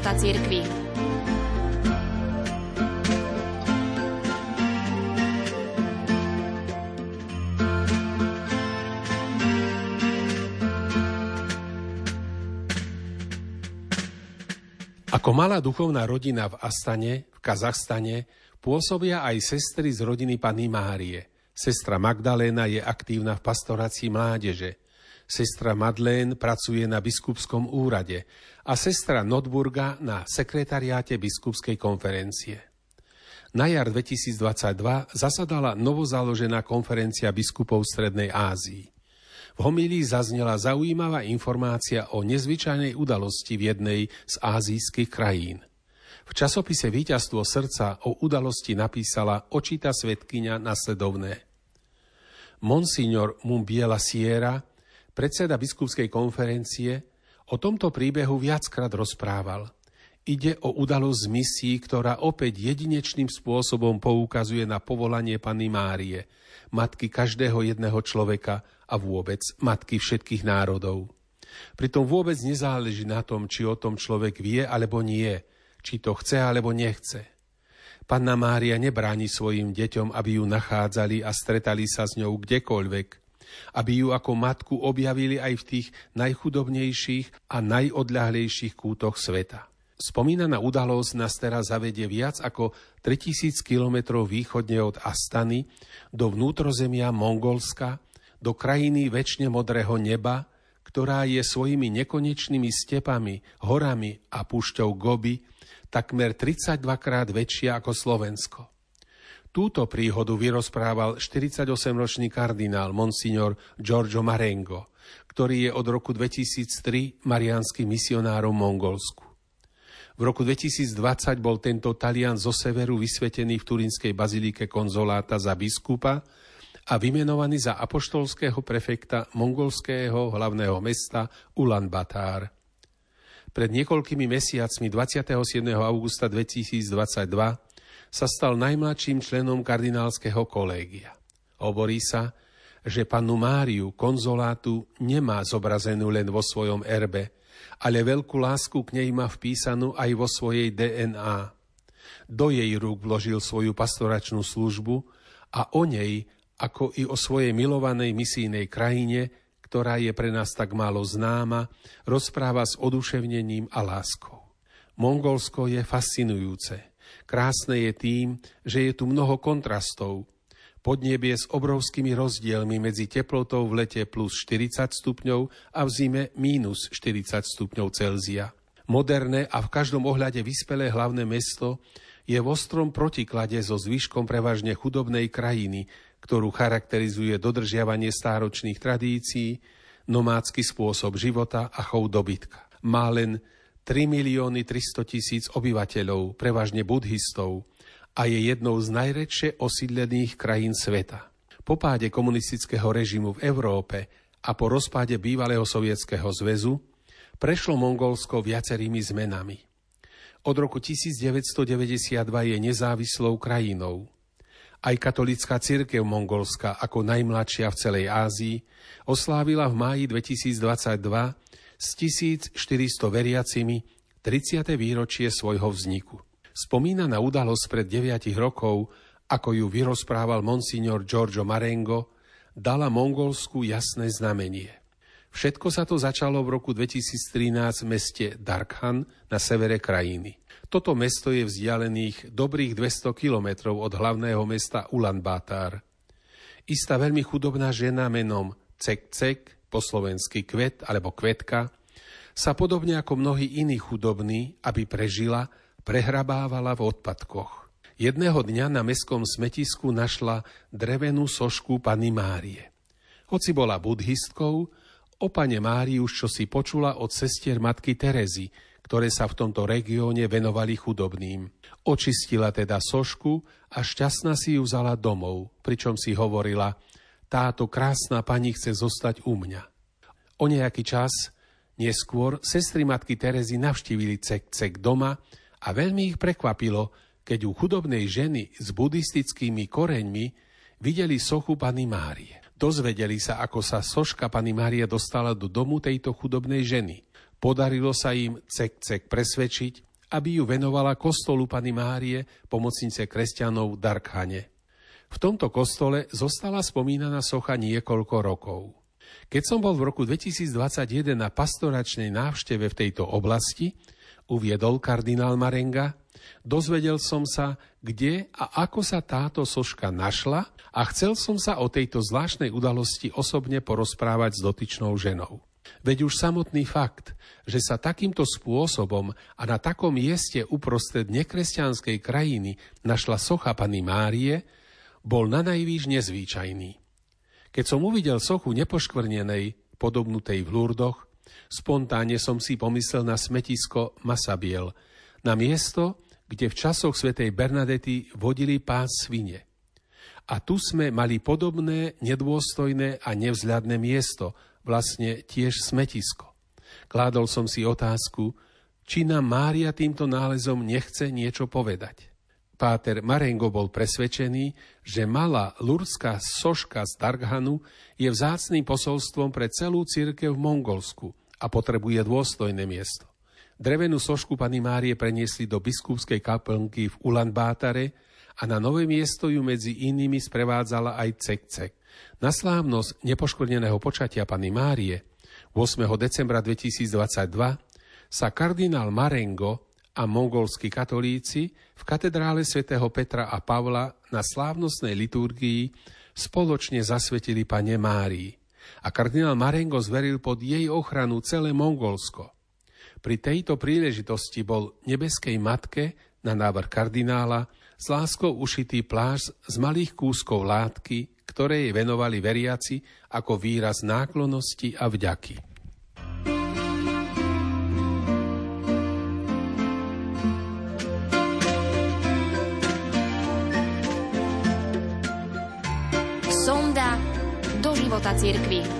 života cirkvi. Ako malá duchovná rodina v Astane, v Kazachstane, pôsobia aj sestry z rodiny Panny Márie. Sestra Magdaléna je aktívna v pastorácii mládeže. Sestra Madlén pracuje na biskupskom úrade a sestra Notburga na sekretariáte biskupskej konferencie. Na jar 2022 zasadala novozaložená konferencia biskupov Strednej Ázii. V homílii zaznela zaujímavá informácia o nezvyčajnej udalosti v jednej z ázijských krajín. V časopise Výťazstvo srdca o udalosti napísala očita svetkynia nasledovné. Monsignor Mumbiela Sierra, predseda biskupskej konferencie, o tomto príbehu viackrát rozprával. Ide o udalosť z misií, ktorá opäť jedinečným spôsobom poukazuje na povolanie Panny Márie, matky každého jedného človeka a vôbec matky všetkých národov. Pritom vôbec nezáleží na tom, či o tom človek vie alebo nie, či to chce alebo nechce. Panna Mária nebráni svojim deťom, aby ju nachádzali a stretali sa s ňou kdekoľvek, aby ju ako matku objavili aj v tých najchudobnejších a najodľahlejších kútoch sveta. Spomínaná udalosť nás teraz zavedie viac ako 3000 kilometrov východne od Astany do vnútrozemia Mongolska, do krajiny väčšine modrého neba, ktorá je svojimi nekonečnými stepami, horami a púšťou Gobi takmer 32 krát väčšia ako Slovensko. Túto príhodu vyrozprával 48-ročný kardinál Monsignor Giorgio Marengo, ktorý je od roku 2003 marianským misionárom Mongolsku. V roku 2020 bol tento Talian zo severu vysvetený v Turinskej bazilike konzoláta za biskupa a vymenovaný za apoštolského prefekta mongolského hlavného mesta Ulaanbaatar. Pred niekoľkými mesiacmi 27. augusta 2022 sa stal najmladším členom kardinálskeho kolégia. Hovorí sa, že pannu Máriu konzolátu nemá zobrazenú len vo svojom erbe, ale veľkú lásku k nej má vpísanú aj vo svojej DNA. Do jej rúk vložil svoju pastoračnú službu a o nej ako i o svojej milovanej misijnej krajine, ktorá je pre nás tak málo známa, rozpráva s oduševnením a láskou. Mongolsko je fascinujúce. Krásne je tým, že je tu mnoho kontrastov. Podnebie s obrovskými rozdielmi medzi teplotou v lete plus 40 stupňov a v zime mínus 40 stupňov Celzia. Moderné a v každom ohľade vyspelé hlavné mesto je v ostrom protiklade so zvyškom prevažne chudobnej krajiny, ktorú charakterizuje dodržiavanie stáročných tradícií, nomádsky spôsob života a chov dobytka. Má len 3 milióny 300 tisíc obyvateľov, prevažne buddhistov, a je jednou z najredšie osídlených krajín sveta. Po páde komunistického režimu v Európe a po rozpáde bývalého sovietskeho zväzu prešlo Mongolsko viacerými zmenami. Od roku 1992 je nezávislou krajinou. Aj katolická církev Mongolska ako najmladšia v celej Ázii oslávila v máji 2022 s 1400 veriacimi 30. výročie svojho vzniku. Spomínaná udalosť pred 9 rokov, ako ju vyrozprával monsignor Giorgio Marengo, dala Mongolsku jasné znamenie. Všetko sa to začalo v roku 2013 v meste Darkhan na severe krajiny. Toto mesto je vzdialených dobrých 200 kilometrov od hlavného mesta Ulaanbaatar. Istá veľmi chudobná žena menom Cek Cek, po slovensky kvet alebo kvetka, sa podobne ako mnohí iní chudobní, aby prežila, prehrabávala v odpadkoch. Jedného dňa na mestskom smetisku našla drevenú sošku Pany Márie. Hoci bola buddhistkou, o pane Márii už čo si počula od sestier matky Terezy, ktoré sa v tomto regióne venovali chudobným. Očistila teda sošku a šťastná si ju vzala domov, pričom si hovorila, táto krásna pani chce zostať u mňa. O nejaký čas neskôr sestry matky Terezy navštívili cek cek doma a veľmi ich prekvapilo, keď u chudobnej ženy s buddhistickými koreňmi videli sochu Pany Márie. Dozvedeli sa, ako sa soška Pany Márie dostala do domu tejto chudobnej ženy – Podarilo sa im cek-cek presvedčiť, aby ju venovala kostolu Pany Márie, pomocnice kresťanov v Darkhane. V tomto kostole zostala spomínaná socha niekoľko rokov. Keď som bol v roku 2021 na pastoračnej návšteve v tejto oblasti, uviedol kardinál Marenga, dozvedel som sa, kde a ako sa táto soška našla a chcel som sa o tejto zvláštnej udalosti osobne porozprávať s dotyčnou ženou. Veď už samotný fakt, že sa takýmto spôsobom a na takom mieste uprostred nekresťanskej krajiny našla socha Pany Márie, bol na najvýš nezvýčajný. Keď som uvidel sochu nepoškvrnenej, podobnutej v Lurdoch, spontánne som si pomyslel na smetisko Masabiel, na miesto, kde v časoch svätej Bernadety vodili pás svine. A tu sme mali podobné, nedôstojné a nevzľadné miesto, vlastne tiež smetisko. Kládol som si otázku, či nám Mária týmto nálezom nechce niečo povedať. Páter Marengo bol presvedčený, že malá lurská soška z Darghanu je vzácným posolstvom pre celú církev v Mongolsku a potrebuje dôstojné miesto. Drevenú sošku Pany Márie preniesli do biskupskej kaplnky v Ulanbátare a na nové miesto ju medzi inými sprevádzala aj Cek-Cek. Na slávnosť nepoškvrneného počatia Pany Márie 8. decembra 2022 sa kardinál Marengo a mongolskí katolíci v katedrále svätého Petra a Pavla na slávnostnej liturgii spoločne zasvetili pane Márii a kardinál Marengo zveril pod jej ochranu celé Mongolsko. Pri tejto príležitosti bol nebeskej matke na návrh kardinála s láskou ušitý pláž z malých kúskov látky, ktoré jej venovali veriaci ako výraz náklonosti a vďaky. Cirkvi.